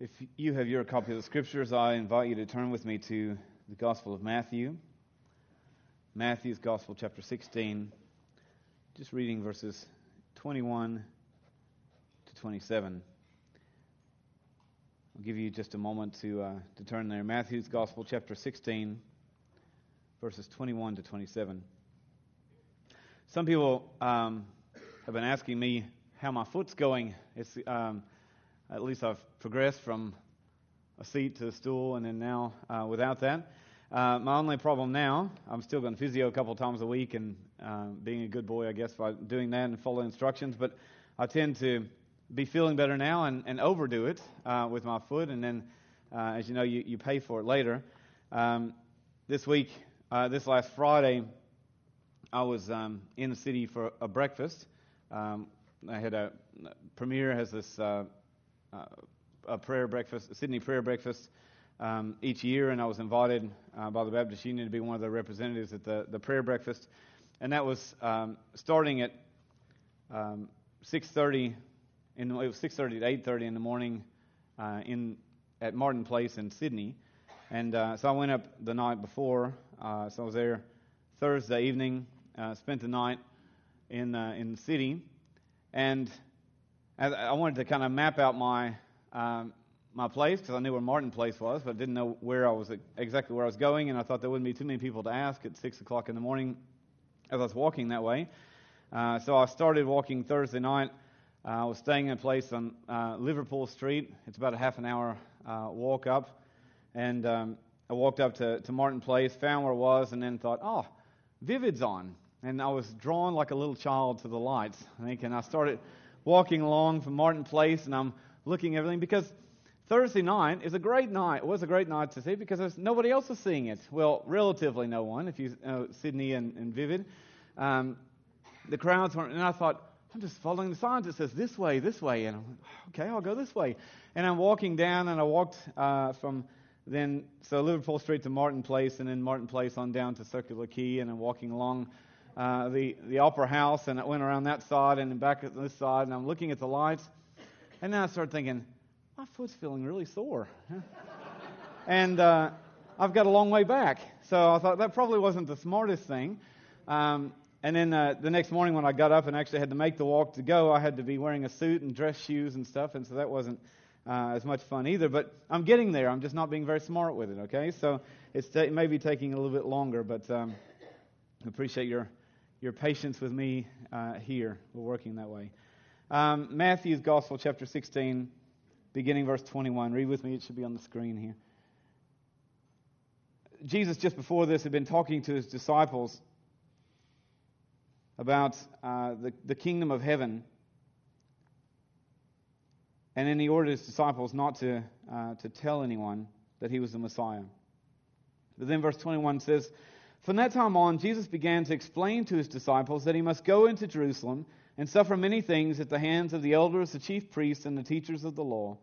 If you have your copy of the scriptures, I invite you to turn with me to the Gospel of Matthew. Matthew's Gospel, chapter 16, just reading verses 21 to 27. I'll give you just a moment to, uh, to turn there. Matthew's Gospel, chapter 16, verses 21 to 27. Some people um, have been asking me how my foot's going. It's um, at least I've progressed from a seat to a stool, and then now uh, without that. Uh, my only problem now, I'm still going to physio a couple times a week, and uh, being a good boy, I guess, by doing that and following instructions. But I tend to be feeling better now and, and overdo it uh, with my foot, and then, uh, as you know, you, you pay for it later. Um, this week, this last Friday, I was um, in the city for a breakfast. Um, I had a Premier has this uh, uh, a prayer breakfast, a Sydney prayer breakfast um, each year, and I was invited uh, by the Baptist Union to be one of the representatives at the, the prayer breakfast, and that was um, starting at um, 6:30. In, it was 6:30 to 8:30 in the morning uh, in at Martin Place in Sydney, and uh, so I went up the night before. Uh, so I was there Thursday evening, uh, spent the night in in the city, and I wanted to kind of map out my um, my place because I knew where Martin Place was, but I didn't know where I was exactly where I was going, and I thought there wouldn't be too many people to ask at six o'clock in the morning as I was walking that way. Uh, so I started walking Thursday night. Uh, I was staying in a place on uh, Liverpool Street. It's about a half an hour uh, walk up, and um, I walked up to, to Martin Place, found where it was, and then thought, oh, Vivid's on, and I was drawn like a little child to the lights. I think, and I started walking along from Martin Place, and I'm looking everything because Thursday night is a great night. It was a great night to see because there's nobody else is seeing it. Well, relatively no one. If you know Sydney and, and Vivid, um, the crowds weren't. And I thought, I'm just following the signs. It says this way, this way, and I'm okay. I'll go this way. And I'm walking down, and I walked uh, from then so Liverpool Street to Martin Place, and then Martin Place on down to Circular Quay, and I'm walking along uh, the, the opera house, and I went around that side and back at this side, and I'm looking at the lights. And then I started thinking, my foot's feeling really sore. and uh, I've got a long way back. So I thought that probably wasn't the smartest thing. Um, and then uh, the next morning when I got up and actually had to make the walk to go, I had to be wearing a suit and dress shoes and stuff, and so that wasn't uh, as much fun either. But I'm getting there. I'm just not being very smart with it, okay? So it's ta- it may be taking a little bit longer, but um, appreciate your your patience with me uh, here. We're working that way. Um, Matthew's Gospel, chapter 16, beginning verse 21. Read with me, it should be on the screen here. Jesus, just before this, had been talking to his disciples about uh, the, the kingdom of heaven. And then he ordered his disciples not to, uh, to tell anyone that he was the Messiah. But then verse 21 says, from that time on, Jesus began to explain to his disciples that he must go into Jerusalem and suffer many things at the hands of the elders, the chief priests, and the teachers of the law,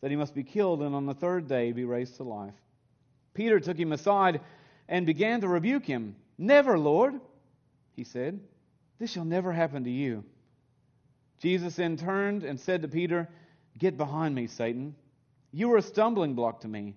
that he must be killed and on the third day be raised to life. Peter took him aside and began to rebuke him. Never, Lord, he said. This shall never happen to you. Jesus then turned and said to Peter, Get behind me, Satan. You are a stumbling block to me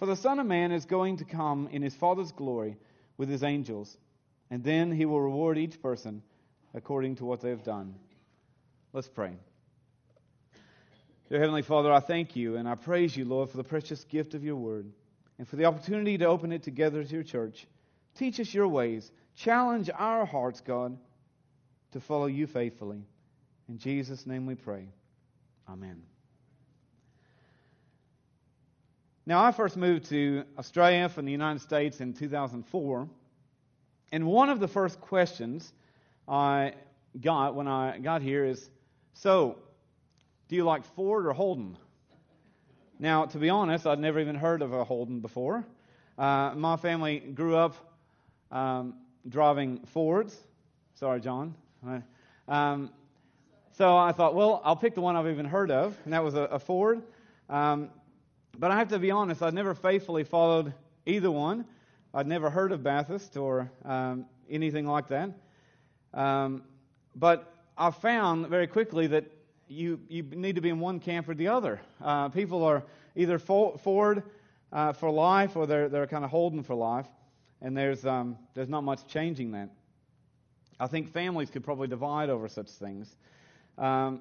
For the Son of Man is going to come in his Father's glory with his angels, and then he will reward each person according to what they have done. Let's pray. Dear Heavenly Father, I thank you and I praise you, Lord, for the precious gift of your word and for the opportunity to open it together as your church. Teach us your ways. Challenge our hearts, God, to follow you faithfully. In Jesus' name we pray. Amen. Now, I first moved to Australia from the United States in 2004, and one of the first questions I got when I got here is So, do you like Ford or Holden? Now, to be honest, I'd never even heard of a Holden before. Uh, my family grew up um, driving Fords. Sorry, John. Um, so I thought, well, I'll pick the one I've even heard of, and that was a, a Ford. Um, but I have to be honest, I'd never faithfully followed either one. I'd never heard of Bathurst or um, anything like that. Um, but I found very quickly that you, you need to be in one camp or the other. Uh, people are either Ford uh, for life or they're, they're kind of Holden for life, and there's, um, there's not much changing that. I think families could probably divide over such things. Um,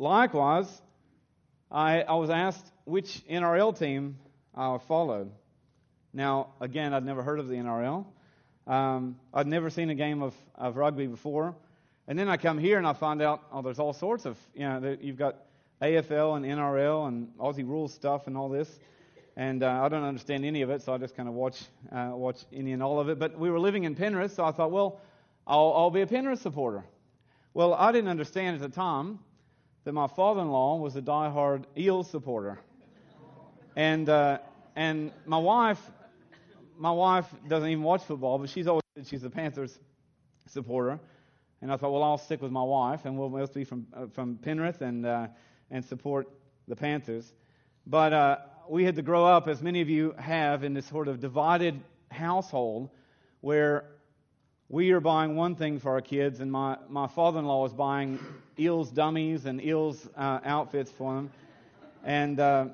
likewise, I, I was asked which NRL team I followed. Now, again, I'd never heard of the NRL. Um, I'd never seen a game of, of rugby before. And then I come here and I find out, oh, there's all sorts of, you know, you've got AFL and NRL and Aussie rules stuff and all this. And uh, I don't understand any of it, so I just kind of watch, uh, watch any and all of it. But we were living in Penrith, so I thought, well, I'll, I'll be a Penrith supporter. Well, I didn't understand at the time that my father-in-law was a die-hard Eels supporter, and uh, and my wife, my wife doesn't even watch football, but she's always she's a Panthers supporter, and I thought, well, I'll stick with my wife, and we'll must be from uh, from Penrith and uh, and support the Panthers. But uh, we had to grow up, as many of you have, in this sort of divided household where we are buying one thing for our kids, and my, my father in law is buying Eels dummies and Eels uh, outfits for them. And uh,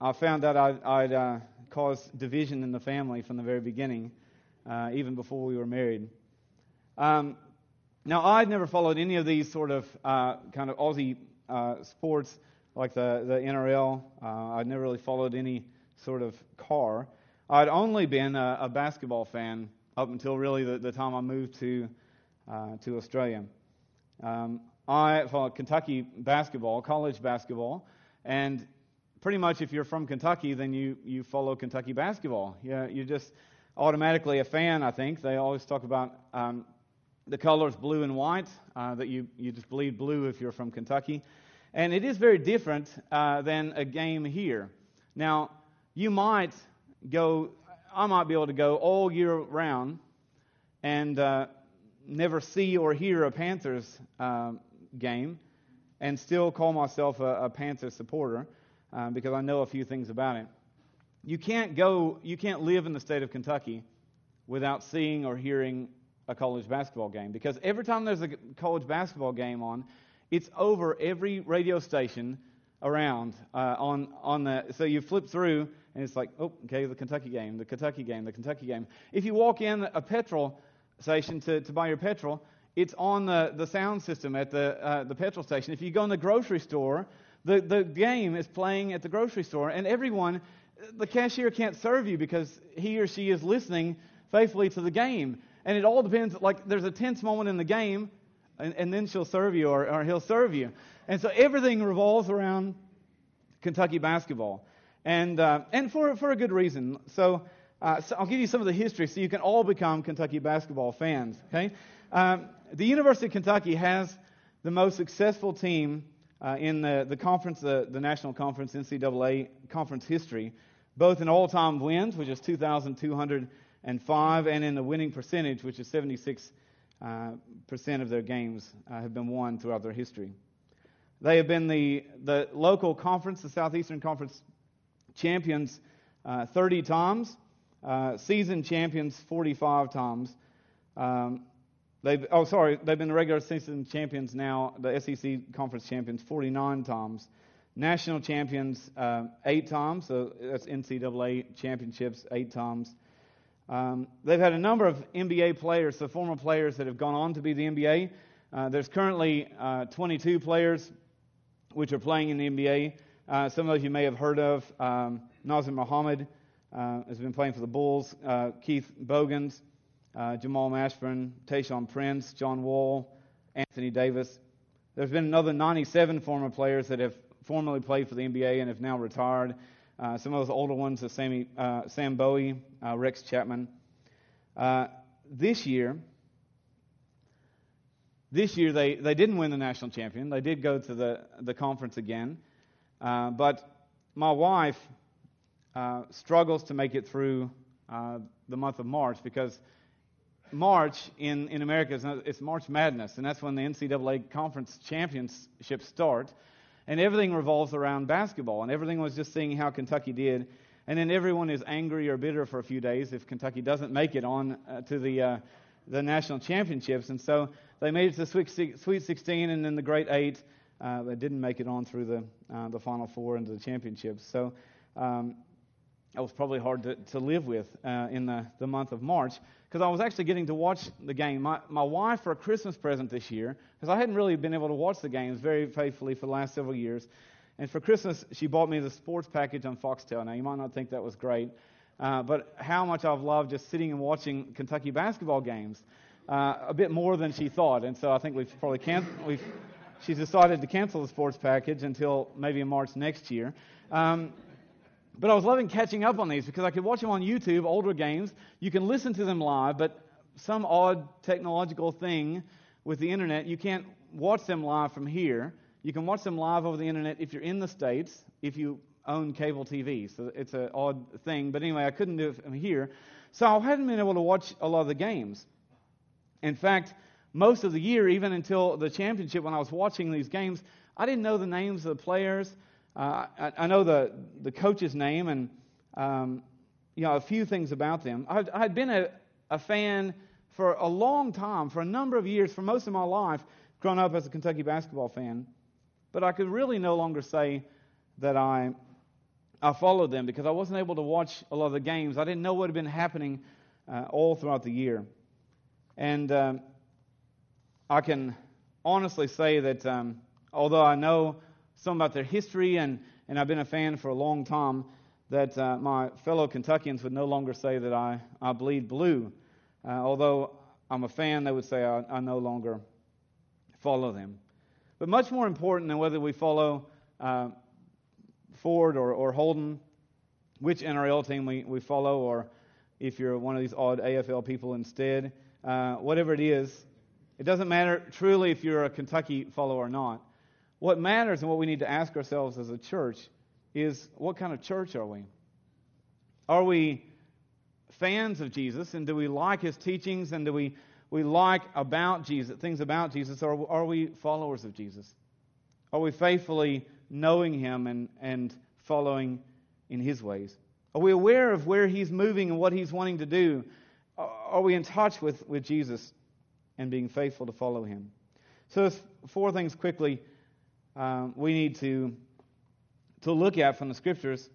I found out I'd, I'd uh, caused division in the family from the very beginning, uh, even before we were married. Um, now, I'd never followed any of these sort of uh, kind of Aussie uh, sports like the, the NRL. I'd never really followed any sort of car. I'd only been a, a basketball fan up until really the, the time I moved to, uh, to Australia. Um, I followed Kentucky basketball, college basketball, and pretty much if you're from Kentucky, then you, you follow Kentucky basketball. Yeah, you're just automatically a fan, I think. They always talk about um, the colors blue and white, uh, that you, you just bleed blue if you're from Kentucky. And it is very different uh, than a game here. Now, you might go I might be able to go all year round and uh, never see or hear a Panthers uh, game and still call myself a, a Panthers supporter uh, because I know a few things about it. You can't go, you can't live in the state of Kentucky without seeing or hearing a college basketball game because every time there's a college basketball game on, it's over every radio station around uh, on on the. So you flip through and it's like, oh, okay, the Kentucky game, the Kentucky game, the Kentucky game. If you walk in a petrol station to, to buy your petrol, it's on the, the sound system at the, uh, the petrol station. If you go in the grocery store, the, the game is playing at the grocery store, and everyone, the cashier can't serve you because he or she is listening faithfully to the game. And it all depends, like, there's a tense moment in the game, and, and then she'll serve you or, or he'll serve you. And so everything revolves around Kentucky basketball and, uh, and for, for a good reason. So, uh, so, I'll give you some of the history so you can all become Kentucky basketball fans. Okay, um, the University of Kentucky has the most successful team uh, in the, the conference, the, the national conference, NCAA conference history, both in all-time wins, which is 2,205, and in the winning percentage, which is 76 uh, percent of their games uh, have been won throughout their history. They have been the, the local conference, the Southeastern Conference champions uh, 30 times, uh, season champions 45 times. Um, they've, oh, sorry, they've been the regular season champions now, the SEC conference champions 49 times. National champions uh, eight times, so that's NCAA championships eight times. Um, they've had a number of NBA players, so former players that have gone on to be the NBA. Uh, there's currently uh, 22 players which are playing in the NBA. Uh, some of those you may have heard of. Um, Nazr Mohammed uh, has been playing for the Bulls. Uh, Keith Bogans, uh, Jamal Mashburn, Tayshaun Prince, John Wall, Anthony Davis. There's been another 97 former players that have formerly played for the NBA and have now retired. Uh, some of those older ones are Sammy, uh, Sam Bowie, Rex Chapman. this year, this year they, they didn't win the national champion. They did go to the, the conference again. Uh, but my wife uh, struggles to make it through uh, the month of March because March in, in America is it's March Madness, and that's when the NCAA conference championships start, and everything revolves around basketball, and everything was just seeing how Kentucky did, and then everyone is angry or bitter for a few days if Kentucky doesn't make it on uh, to the uh, the national championships, and so they made it to the Sweet 16 and then the Great Eight. Uh, they didn't make it on through the uh, the Final Four into the championships, so. Um, that was probably hard to, to live with uh, in the, the month of March because I was actually getting to watch the game. My, my wife, for a Christmas present this year, because I hadn't really been able to watch the games very faithfully for the last several years, and for Christmas, she bought me the sports package on Foxtel. Now, you might not think that was great, uh, but how much I've loved just sitting and watching Kentucky basketball games. Uh, a bit more than she thought, and so I think we've probably can- we've she's decided to cancel the sports package until maybe in March next year. Um, but I was loving catching up on these because I could watch them on YouTube, older games. You can listen to them live, but some odd technological thing with the internet, you can't watch them live from here. You can watch them live over the internet if you're in the States, if you own cable TV. So it's an odd thing. But anyway, I couldn't do it from here. So I hadn't been able to watch a lot of the games. In fact, most of the year, even until the championship, when I was watching these games, I didn't know the names of the players. Uh, I, I, know the, the coach's name and um, you know a few things about them. I, had been a, a fan for a long time, for a number of years, for most of my life, growing up as a Kentucky basketball fan. But I could really no longer say that I, I followed them because I wasn't able to watch a lot of the games. I didn't know what had been happening uh, all throughout the year. And um, I can honestly say that um, although I know some about their history, and, and I've been a fan for a long time, that uh, my fellow Kentuckians would no longer say that I, I bleed blue. Uh, although I'm a fan, they would say I, I, no longer follow them. But much more important than whether we follow uh, Ford or, or Holden, which NRL team we, we follow, or if you're one of these odd AFL people instead, uh, whatever it is, it doesn't matter truly if you're a Kentucky follower or not. What matters and what we need to ask ourselves as a church is what kind of church are we? Are we fans of Jesus and do we like his teachings and do we, we like about Jesus, things about Jesus, or are we followers of Jesus? Are we faithfully knowing him and, and following in his ways? Are we aware of where he's moving and what he's wanting to do? Are we in touch with, with Jesus and being faithful to follow him? So, four things quickly um, we need to, to look at from the scriptures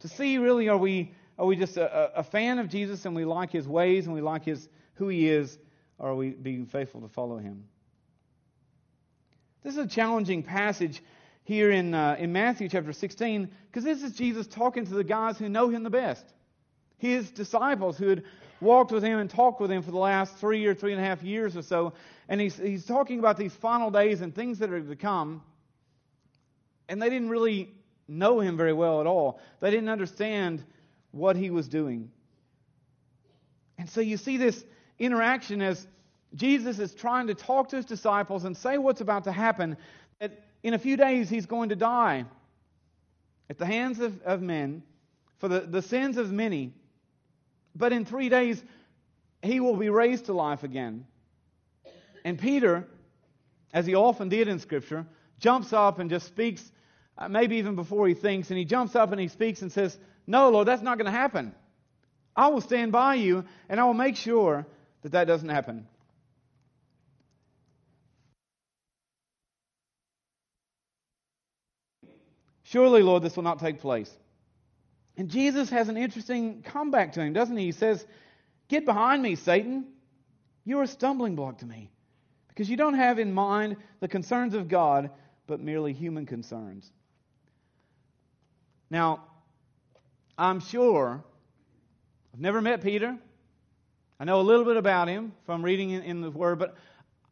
to see really are we, are we just a, a fan of Jesus and we like his ways and we like his, who he is, or are we being faithful to follow him? This is a challenging passage here in, uh, in Matthew chapter 16 because this is Jesus talking to the guys who know him the best. His disciples who had walked with him and talked with him for the last three or three and a half years or so. And he's, he's talking about these final days and things that are to come. And they didn't really know him very well at all, they didn't understand what he was doing. And so you see this interaction as Jesus is trying to talk to his disciples and say what's about to happen. That in a few days he's going to die at the hands of, of men for the, the sins of many. But in three days, he will be raised to life again. And Peter, as he often did in Scripture, jumps up and just speaks, uh, maybe even before he thinks, and he jumps up and he speaks and says, No, Lord, that's not going to happen. I will stand by you, and I will make sure that that doesn't happen. Surely, Lord, this will not take place. And Jesus has an interesting comeback to him, doesn't he? He says, Get behind me, Satan. You're a stumbling block to me because you don't have in mind the concerns of God, but merely human concerns. Now, I'm sure, I've never met Peter. I know a little bit about him from reading in, the Word, but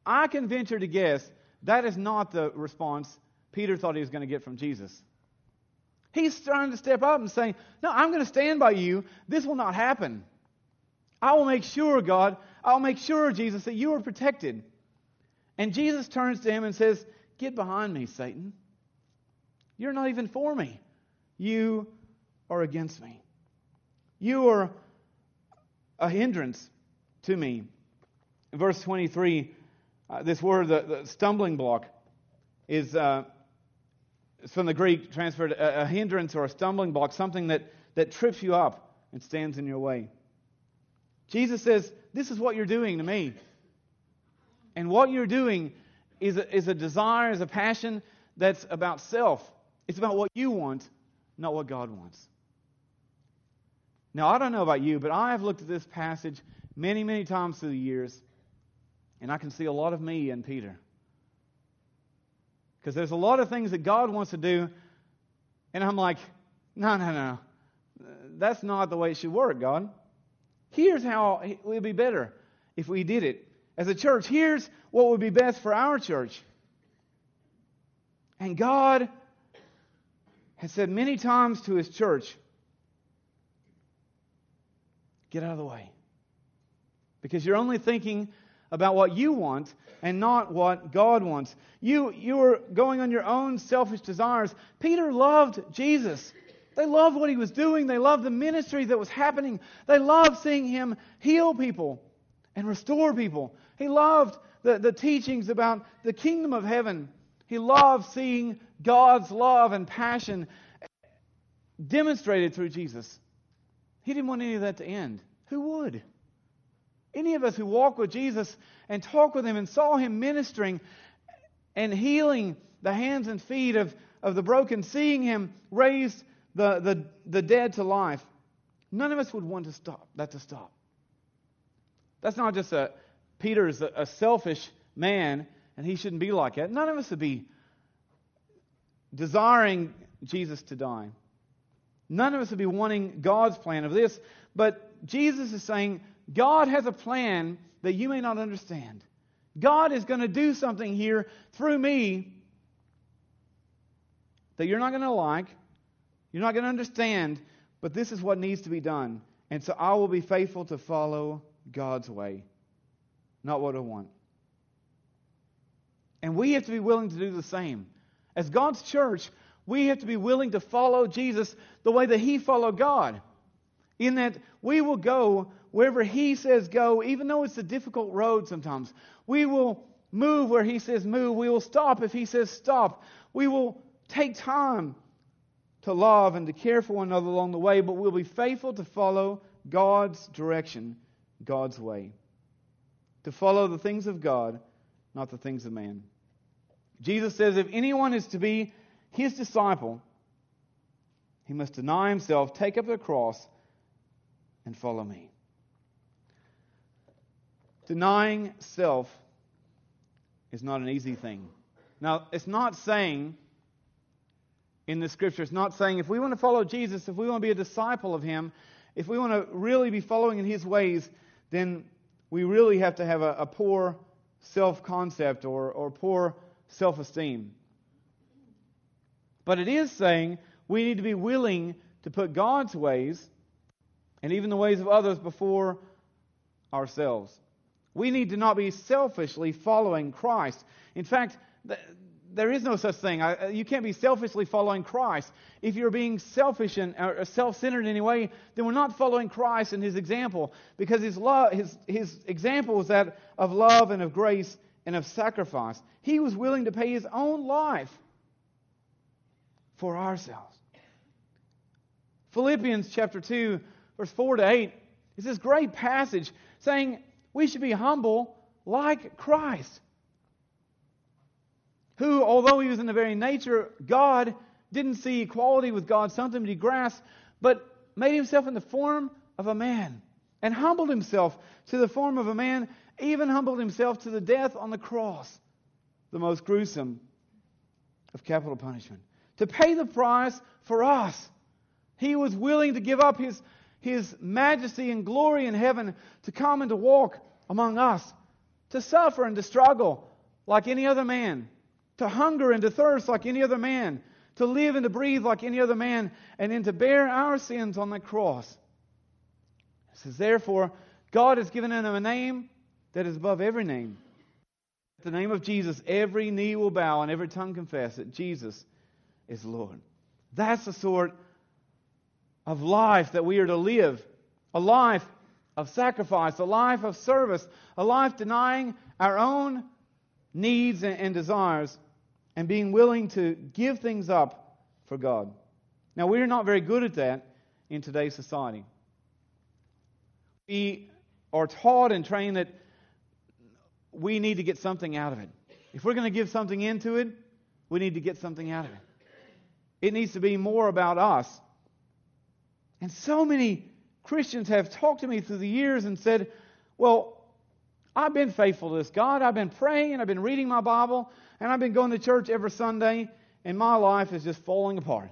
I can venture to guess that is not the response Peter thought he was going to get from Jesus. He's trying to step up and say, No, I'm going to stand by you. This will not happen. I will make sure, God, I'll make sure, Jesus, that you are protected. And Jesus turns to him and says, Get behind me, Satan. You're not even for me. You are against me. You are a hindrance to me. In verse 23, uh, this word, the, the, stumbling block, is uh, from the Greek transferred a, a hindrance or a stumbling block, something that, that trips you up and stands in your way. Jesus says, This is what you're doing to me. And what you're doing is a, is a desire, is a passion that's about self. It's about what you want, not what God wants. Now, I don't know about you, but I have looked at this passage many, many times through the years, and I can see a lot of me in Peter. Because there's a lot of things that God wants to do, and I'm like, no, no, no. That's not the way it should work, God. Here's how it would be better if we did it. As a church, here's what would be best for our church. And God has said many times to his church, get out of the way. Because you're only thinking about what you want and not what God wants. You, you are going on your own selfish desires. Peter loved Jesus. They loved what he was doing. They loved the ministry that was happening. They loved seeing him heal people and restore people. He loved the, the teachings about the kingdom of heaven. He loved seeing God's love and passion demonstrated through Jesus. He didn't want any of that to end. Who would? Any of us who walk with Jesus and talk with him and saw him ministering and healing the hands and feet of, of the broken, seeing him raise the, the, the dead to life, none of us would want to stop that to stop. That's not just a Peter's a, a selfish man and he shouldn't be like that. None of us would be desiring Jesus to die. None of us would be wanting God's plan of this. But Jesus is saying, God has a plan that you may not understand. God is going to do something here through me that you're not going to like, you're not going to understand, but this is what needs to be done. And so I will be faithful to follow God's way, not what I want. And we have to be willing to do the same. As God's church, we have to be willing to follow Jesus the way that He followed God. In that we will go wherever He says go, even though it's a difficult road sometimes. We will move where He says move. We will stop if He says stop. We will take time to love and to care for one another along the way, but we'll be faithful to follow God's direction, God's way. To follow the things of God, not the things of man. Jesus says if anyone is to be his disciple, he must deny himself, take up the cross, and follow me. Denying self is not an easy thing. Now, it's not saying in the scripture. It's not saying if we want to follow Jesus, if we want to be a disciple of him, if we want to really be following in his ways, then we really have to have a, a poor self concept or, or poor self esteem. But it is saying we need to be willing to put God's ways and even the ways of others before ourselves. We need to not be selfishly following Christ. In fact, there is no such thing. I, uh, you can't be selfishly following Christ. If you're being selfish and or self-centered in any way, then we're not following Christ and His example, because His love, His His example was that of love and of grace and of sacrifice. He was willing to pay His own life for ourselves. Philippians chapter two, verse four to eight, is this great passage saying we should be humble like Christ who, although he was in the very nature God, didn't see equality with God something to be grasped, but made himself in the form of a man and humbled himself to the form of a man, even humbled himself to the death on the cross, the most gruesome of capital punishment. To pay the price for us, he was willing to give up his, his majesty and glory in heaven to come and to walk among us, to suffer and to struggle like any other man to hunger and to thirst like any other man, to live and to breathe like any other man, and then to bear our sins on the cross. It says, Therefore, God has given him a name that is above every name. At the name of Jesus, every knee will bow and every tongue confess that Jesus is Lord. That's the sort of life that we are to live, a life of sacrifice, a life of service, a life denying our own needs and desires and being willing to give things up for God. Now, we're not very good at that in today's society. We are taught and trained that we need to get something out of it. If we're going to give something into it, we need to get something out of it. It needs to be more about us. And so many Christians have talked to me through the years and said, Well, I've been faithful to this God. I've been praying and I've been reading my Bible and I've been going to church every Sunday, and my life is just falling apart.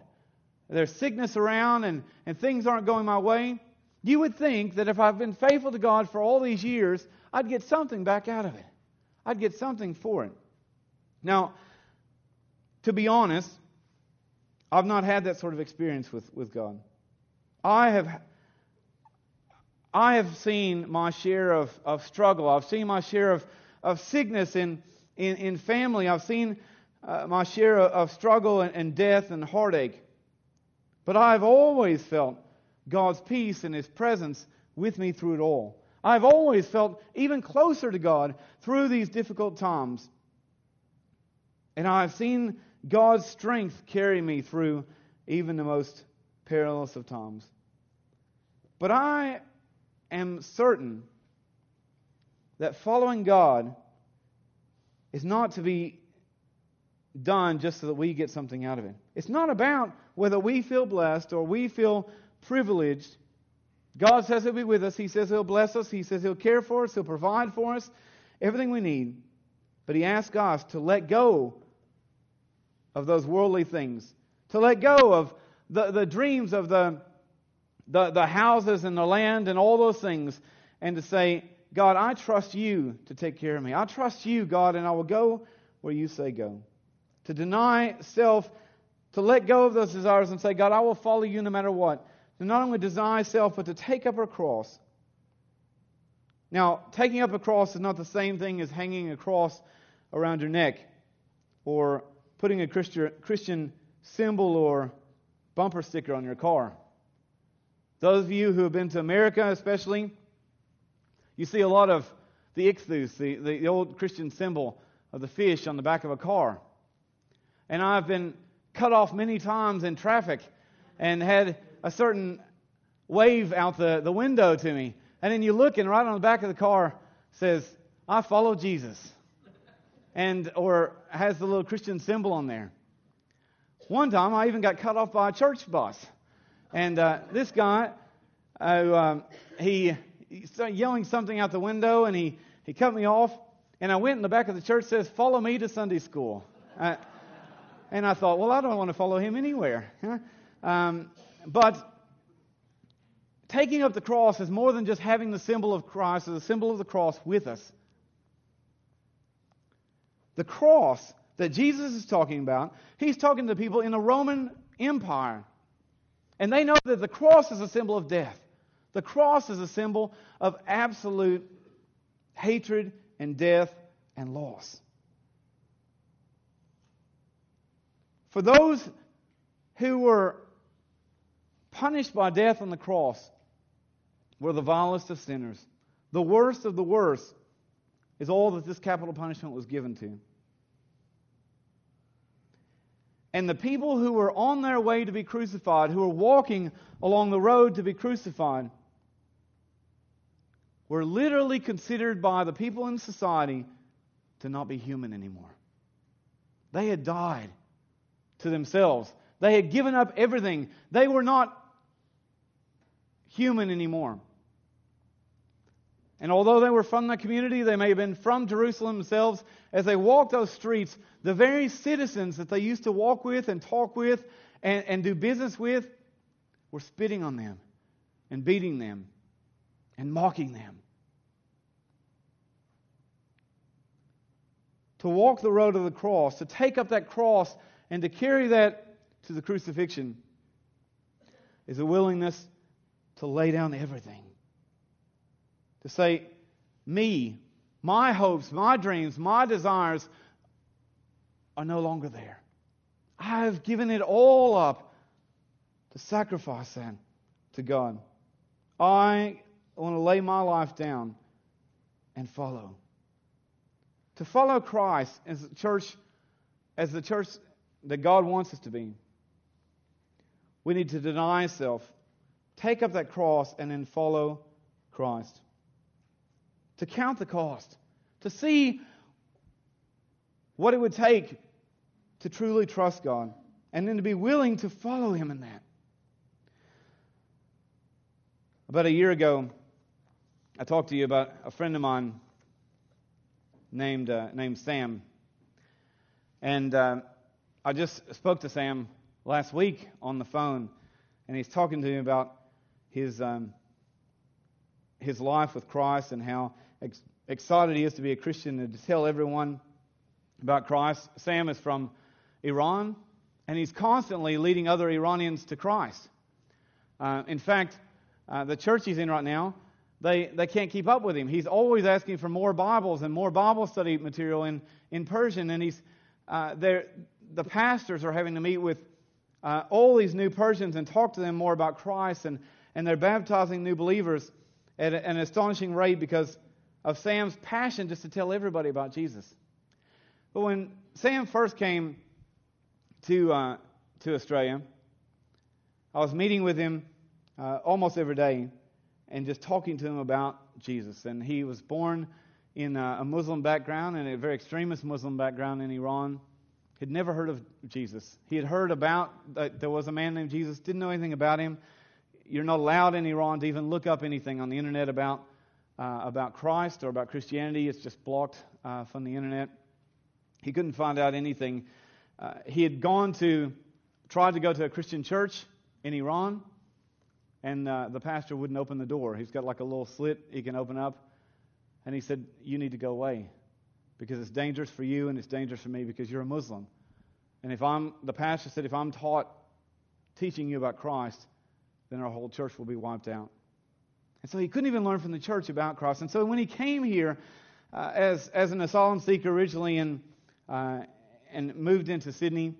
There's sickness around and, and things aren't going my way. You would think that if I've been faithful to God for all these years, I'd get something back out of it. I'd get something for it. Now, to be honest, I've not had that sort of experience with, with God. I have I have seen my share of, of struggle. I've seen my share of, of sickness in, in, in family. I've seen uh, my share of, of struggle and, and death and heartache. But I've always felt God's peace and His presence with me through it all. I've always felt even closer to God through these difficult times. And I've seen God's strength carry me through even the most perilous of times. But I am certain that following God is not to be done just so that we get something out of it. It's not about whether we feel blessed or we feel privileged. God says He'll be with us. He says He'll bless us. He says He'll care for us. He'll provide for us everything we need. But He asks us to let go of those worldly things, to let go of the, the dreams of the, the, the houses and the land and all those things, and to say, God, I trust you to take care of me. I trust you, God, and I will go where you say go. To deny self, to let go of those desires and say, God, I will follow you no matter what. To not only deny self, but to take up a cross. Now, taking up a cross is not the same thing as hanging a cross around your neck or putting a Christian symbol or bumper sticker on your car. Those of you who have been to America, especially, you see a lot of the ichthus, the, the, the old Christian symbol of the fish on the back of a car. And I've been cut off many times in traffic and had a certain wave out the, the window to me. And then you look, and right on the back of the car says, I follow Jesus and or has the little Christian symbol on there. One time, I even got cut off by a church bus, and uh, this guy, uh, um, he, he started yelling something out the window, and he he cut me off, and I went in the back of the church says, "Follow me to Sunday school," uh, and I thought, well, I don't want to follow him anywhere, um, but. Taking up the cross is more than just having the symbol of Christ or the symbol of the cross with us. The cross that Jesus is talking about, he's talking to people in the Roman Empire. And they know that the cross is a symbol of death. The cross is a symbol of absolute hatred and death and loss. For those who were punished by death on the cross were the vilest of sinners. The worst of the worst is all that this capital punishment was given to. And the people who were on their way to be crucified, who were walking along the road to be crucified, were literally considered by the people in society to not be human anymore. They had died to themselves, they had given up everything. They were not human anymore. And although they were from the community, they may have been from Jerusalem themselves, as they walked those streets, the very citizens that they used to walk with and talk with and, and do business with were spitting on them and beating them and mocking them. To walk the road of the cross, to take up that cross and to carry that to the crucifixion, is a willingness to lay down everything to say, me, my hopes, my dreams, my desires are no longer there. I have given it all up to sacrifice that to God. I want to lay my life down and follow. To follow Christ as the church, as the church that God wants us to be, we need to deny self, take up that cross, and then follow Christ. To count the cost, to see what it would take to truly trust God, and then to be willing to follow Him in that. About a year ago, I talked to you about a friend of mine named, uh, named Sam. And uh, I just spoke to Sam last week on the phone, and he's talking to me about his, um, his life with Christ and how ex- excited he is to be a Christian and to tell everyone about Christ. Sam is from Iran, and he's constantly leading other Iranians to Christ. Uh, in fact, uh, the church he's in right now, they, they can't keep up with him. He's always asking for more Bibles and more Bible study material in, in Persian, and he's uh, the pastors are having to meet with uh, all these new Persians and talk to them more about Christ, and, and they're baptizing new believers at an astonishing rate because of Sam's passion just to tell everybody about Jesus. But when Sam first came to, uh, to Australia, I was meeting with him uh, almost every day and just talking to him about Jesus. And he was born in a, a Muslim background and a very extremist Muslim background in Iran. He'd never heard of Jesus. He had heard about that there was a man named Jesus, didn't know anything about him. You're not allowed in Iran to even look up anything on the internet about, uh, about Christ or about Christianity. It's just blocked uh, from the internet. He couldn't find out anything. Uh, he had gone to, tried to go to a Christian church in Iran, and uh, the pastor wouldn't open the door. He's got like a little slit he can open up. And he said, You need to go away because it's dangerous for you and it's dangerous for me because you're a Muslim. And if I'm, the pastor said, if I'm taught teaching you about Christ, then our whole church will be wiped out. And so he couldn't even learn from the church about Christ. And so when he came here uh, as, as an asylum seeker originally and, uh, and moved into Sydney,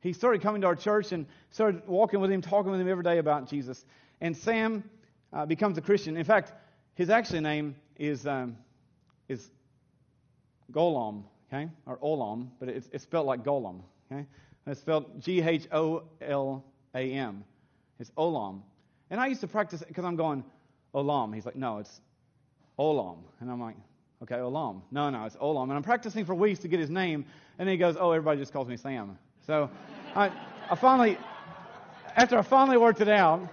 he started coming to our church and started walking with him, talking with him every day about Jesus. And Sam uh, becomes a Christian. In fact, his actual name is, um, is Golam, okay, or Olam, but it's, it's spelled like Golam, okay? It's spelled G H O L A M. It's Olam. And I used to practice because I'm going, Olam. He's like, no, it's Olam. And I'm like, okay, Olam. No, no, it's Olam. And I'm practicing for weeks to get his name. And he goes, oh, everybody just calls me Sam. So I, I finally, after I finally worked it out,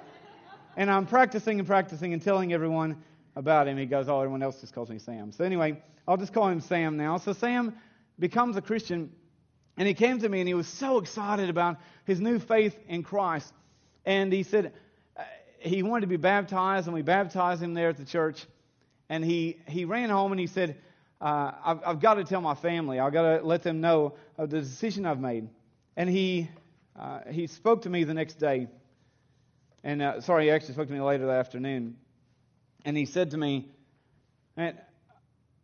and I'm practicing and practicing and telling everyone about him, he goes, oh, everyone else just calls me Sam. So anyway, I'll just call him Sam now. So Sam becomes a Christian, and he came to me and he was so excited about his new faith in Christ. And he said he wanted to be baptized, and we baptized him there at the church. And he, he ran home and he said, uh, I've, I've got to tell my family. I've got to let them know of the decision I've made. And he, uh, he spoke to me the next day. And uh, sorry, he actually spoke to me later that afternoon. And he said to me, and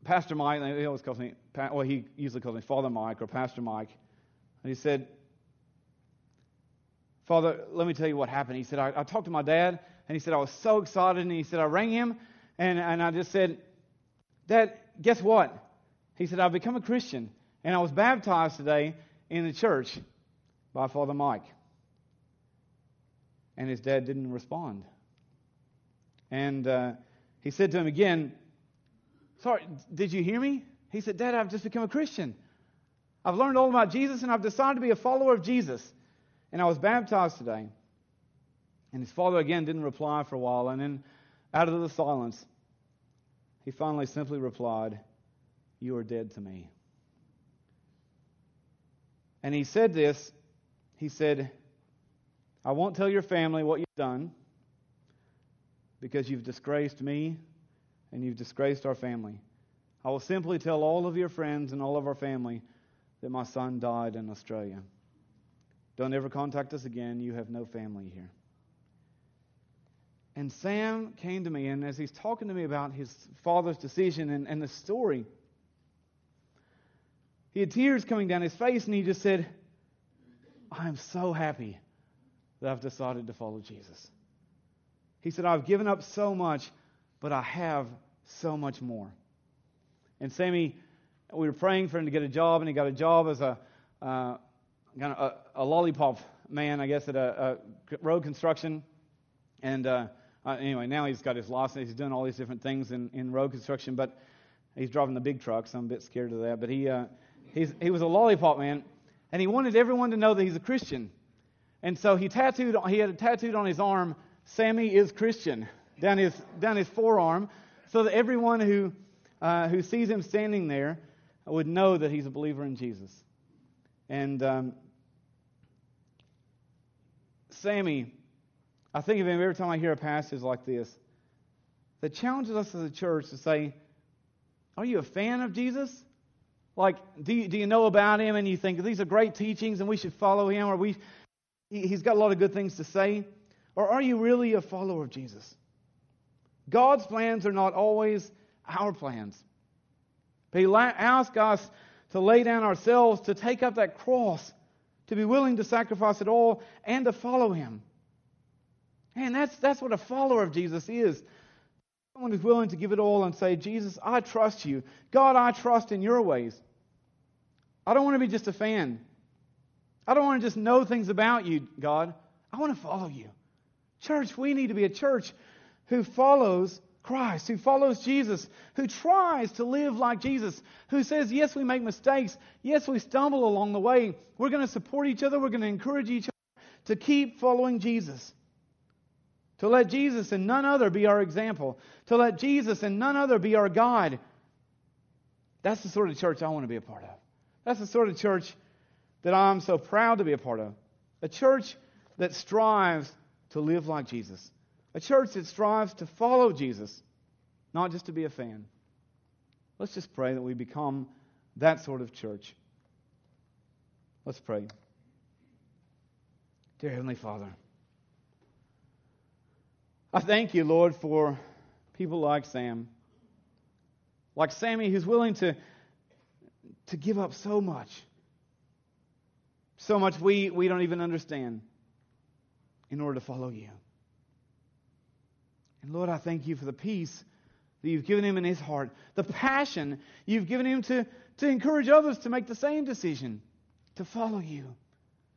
Pastor Mike, he always calls me, well, he usually calls me Father Mike or Pastor Mike. And he said, Father, let me tell you what happened. He said, I, I, talked to my dad, and he said, I was so excited. And he said, I rang him, and, and I just said, Dad, guess what? He said, I've become a Christian, and I was baptized today in the church by Father Mike. And his dad didn't respond. And uh, he said to him again, Sorry, did you hear me? He said, Dad, I've just become a Christian. I've learned all about Jesus and I've decided to be a follower of Jesus. And I was baptized today. And his father again didn't reply for a while. And then, out of the silence, he finally simply replied, You are dead to me. And he said this He said, I won't tell your family what you've done because you've disgraced me and you've disgraced our family. I will simply tell all of your friends and all of our family that my son died in Australia. Don't ever contact us again. You have no family here. And Sam came to me, and as he's talking to me about his father's decision and, and the story, he had tears coming down his face, and he just said, I am so happy that I've decided to follow Jesus. He said, I've given up so much, but I have so much more. And Sammy, we were praying for him to get a job, and he got a job as a uh, kind of a, a, lollipop man, I guess, at a, a road construction. And uh, uh, anyway, now he's got his license. He's doing all these different things in, in road construction, but he's driving the big trucks. I'm a bit scared of that. But he, uh, he was a lollipop man, and he wanted everyone to know that he's a Christian. And so he tattooed, he had a tattooed on his arm, Sammy is Christian, down his, down his forearm, so that everyone who, uh, who sees him standing there would know that he's a believer in Jesus. And um, Sammy, I think of him every time I hear a passage like this that challenges us as a church to say, Are you a fan of Jesus? Like, do you, do you know about him and you think these are great teachings and we should follow him or we, he's got a lot of good things to say? Or are you really a follower of Jesus? God's plans are not always our plans. But He asks us to lay down ourselves, to take up that cross, to be willing to sacrifice it all, and to follow Him. And that's, that's what a follower of Jesus is. Someone who's willing to give it all and say, Jesus, I trust you. God, I trust in your ways. I don't want to be just a fan. I don't want to just know things about you, God. I want to follow you. Church, we need to be a church who follows Christ, who follows Jesus, who tries to live like Jesus, who says, yes, we make mistakes. Yes, we stumble along the way. We're going to support each other. We're going to encourage each other to keep following Jesus. To let Jesus and none other be our example. To let Jesus and none other be our guide. That's the sort of church I want to be a part of. That's the sort of church that I'm so proud to be a part of. A church that strives to live like Jesus. A church that strives to follow Jesus, not just to be a fan. Let's just pray that we become that sort of church. Let's pray. Dear Heavenly Father, I thank you, Lord, for people like Sam, like Sammy, who's willing to, to give up so much. So much we, we don't even understand in order to follow you. And Lord, I thank you for the peace that you've given him in his heart, the passion you've given him to, to encourage others to make the same decision, to follow you,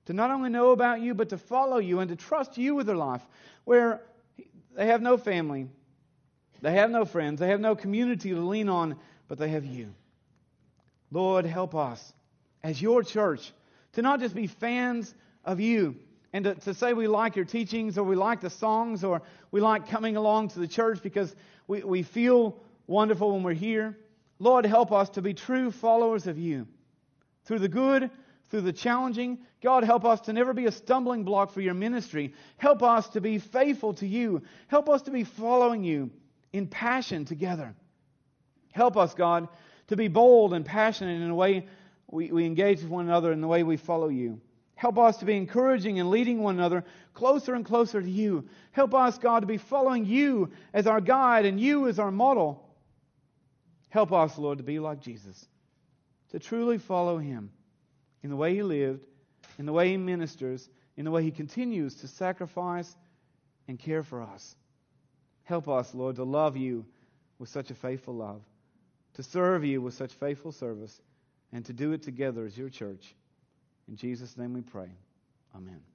to not only know about you, but to follow you and to trust you with their life, where they have no family, they have no friends, they have no community to lean on, but they have you. Lord, help us as your church to not just be fans of you, and to, to, say we like your teachings or we like the songs or we like coming along to the church because we, we feel wonderful when we're here. Lord, help us to be true followers of you. Through the good, through the challenging, God, help us to never be a stumbling block for your ministry. Help us to be faithful to you. Help us to be following you in passion together. Help us, God, to be bold and passionate in the way we, we engage with one another, in the way we follow you. Help us to be encouraging and leading one another closer and closer to you. Help us, God, to be following you as our guide and you as our model. Help us, Lord, to be like Jesus, to truly follow him in the way he lived, in the way he ministers, in the way he continues to sacrifice and care for us. Help us, Lord, to love you with such a faithful love, to serve you with such faithful service, and to do it together as your church. In Jesus' name we pray. Amen.